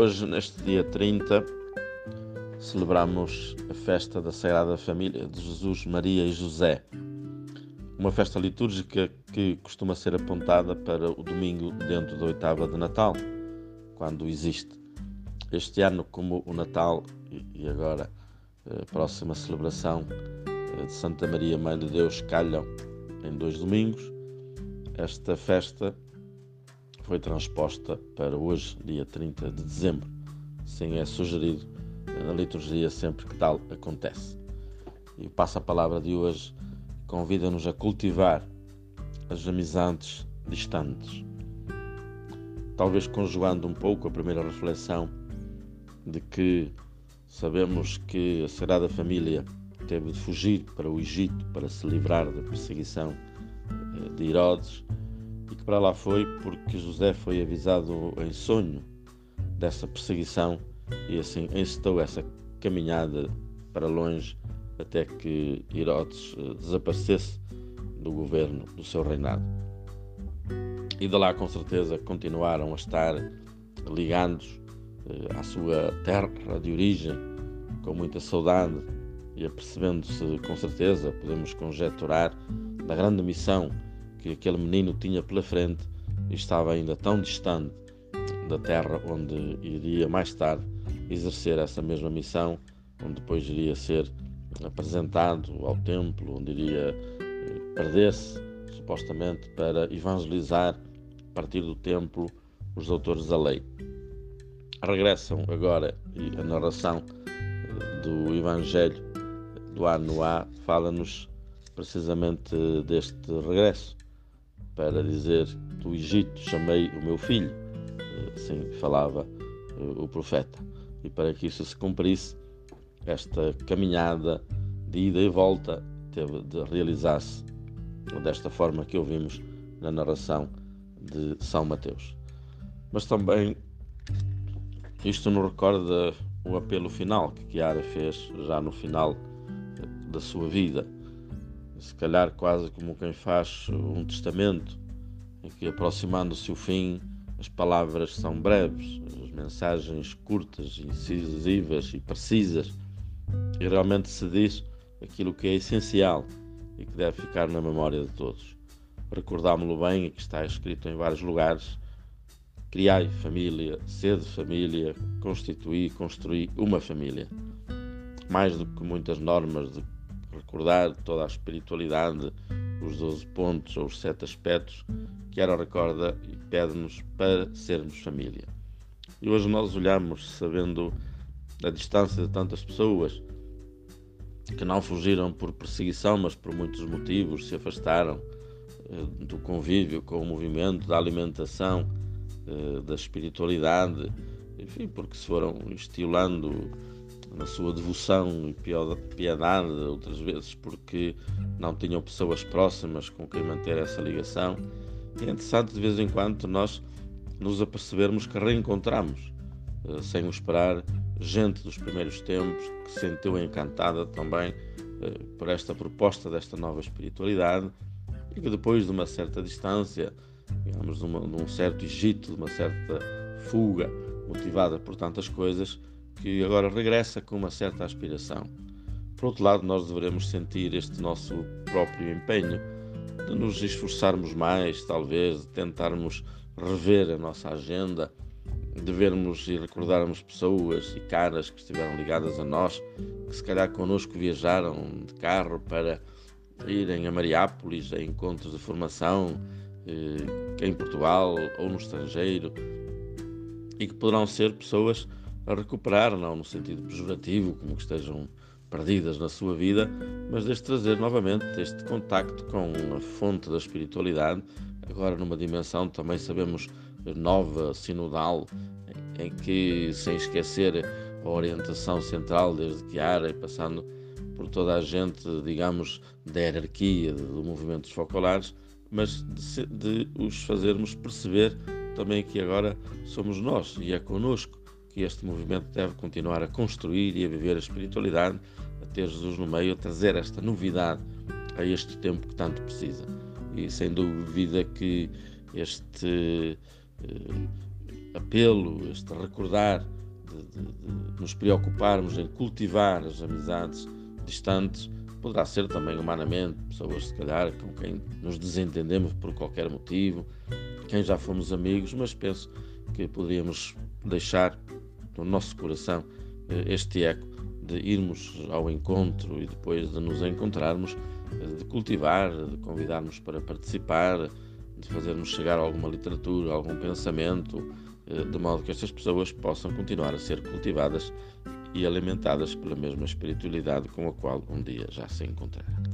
Hoje, neste dia 30, celebramos a festa da Sagrada Família de Jesus, Maria e José. Uma festa litúrgica que costuma ser apontada para o domingo dentro da oitava de Natal, quando existe. Este ano, como o Natal e agora a próxima celebração eh, de Santa Maria, Mãe de Deus, calham em dois domingos, esta festa foi transposta para hoje, dia 30 de dezembro. Sim, é sugerido na liturgia sempre que tal acontece. E o passa-palavra de hoje convida-nos a cultivar as amizades distantes. Talvez conjugando um pouco a primeira reflexão de que sabemos que a Sagrada Família teve de fugir para o Egito para se livrar da perseguição eh, de Herodes e que para lá foi porque José foi avisado em sonho dessa perseguição e assim encetou essa caminhada para longe até que Herodes eh, desaparecesse do governo do seu reinado. E de lá, com certeza, continuaram a estar ligados eh, à sua terra de origem com muita saudade e apercebendo-se, com certeza, podemos conjecturar da grande missão que aquele menino tinha pela frente estava ainda tão distante da terra onde iria mais tarde exercer essa mesma missão, onde depois iria ser apresentado ao templo, onde iria eh, perder-se supostamente para evangelizar a partir do templo os doutores da lei. Regressam agora e a narração eh, do Evangelho do ano A fala-nos precisamente deste regresso para dizer do Egito chamei o meu filho, assim falava eh, o profeta. E para que isso se cumprisse, esta caminhada de ida e volta teve de realizar-se desta forma que ouvimos na narração de São Mateus. Mas também isto nos recorda o apelo final que Chiara fez já no final da sua vida se calhar quase como quem faz um testamento, em que aproximando-se o fim, as palavras são breves, as mensagens curtas, incisivas e precisas, e realmente se diz aquilo que é essencial e que deve ficar na memória de todos. Recordámo-lo bem, e que está escrito em vários lugares: criai família, sede família, constituí construí uma família. Mais do que muitas normas de recordar toda a espiritualidade, os 12 pontos ou os sete aspectos que ela recorda e pede-nos para sermos família. E hoje nós olhamos sabendo a distância de tantas pessoas que não fugiram por perseguição, mas por muitos motivos se afastaram eh, do convívio com o movimento, da alimentação, eh, da espiritualidade, enfim, porque se foram estilando na sua devoção e piedade, outras vezes porque não tinham pessoas próximas com quem manter essa ligação. E é interessante de vez em quando nós nos apercebermos que reencontramos, eh, sem o esperar, gente dos primeiros tempos que se sentiu encantada também eh, por esta proposta desta nova espiritualidade e que depois de uma certa distância, digamos, de, uma, de um certo Egito, de uma certa fuga motivada por tantas coisas, que agora regressa com uma certa aspiração. Por outro lado, nós devemos sentir este nosso próprio empenho de nos esforçarmos mais, talvez, de tentarmos rever a nossa agenda, de vermos e recordarmos pessoas e caras que estiveram ligadas a nós, que se calhar connosco viajaram de carro para irem a Mariápolis a encontros de formação eh, em Portugal ou no estrangeiro e que poderão ser pessoas a recuperar, não no sentido pejorativo, como que estejam perdidas na sua vida, mas desde trazer novamente este contacto com a fonte da espiritualidade, agora numa dimensão também sabemos nova, sinodal, em que, sem esquecer a orientação central desde que e passando por toda a gente, digamos, da hierarquia do movimento dos focolares, mas de, de os fazermos perceber também que agora somos nós e é conosco que este movimento deve continuar a construir e a viver a espiritualidade, a ter Jesus no meio, a trazer esta novidade a este tempo que tanto precisa. E sem dúvida que este, eh, apelo, este recordar de, de, de nos preocuparmos em cultivar as amizades distantes, poderá ser também humanamente, pessoas se calhar com quem nos desentendemos por qualquer motivo, quem já fomos amigos, mas penso que poderíamos deixar no nosso coração eh, este eco de irmos ao encontro e depois de nos encontrarmos, eh, de cultivar, de convidarmos para participar, de fazermos chegar alguma literatura, algum pensamento, eh, de modo que estas pessoas possam continuar a ser cultivadas e alimentadas pela mesma espiritualidade com a qual um dia já se encontraram.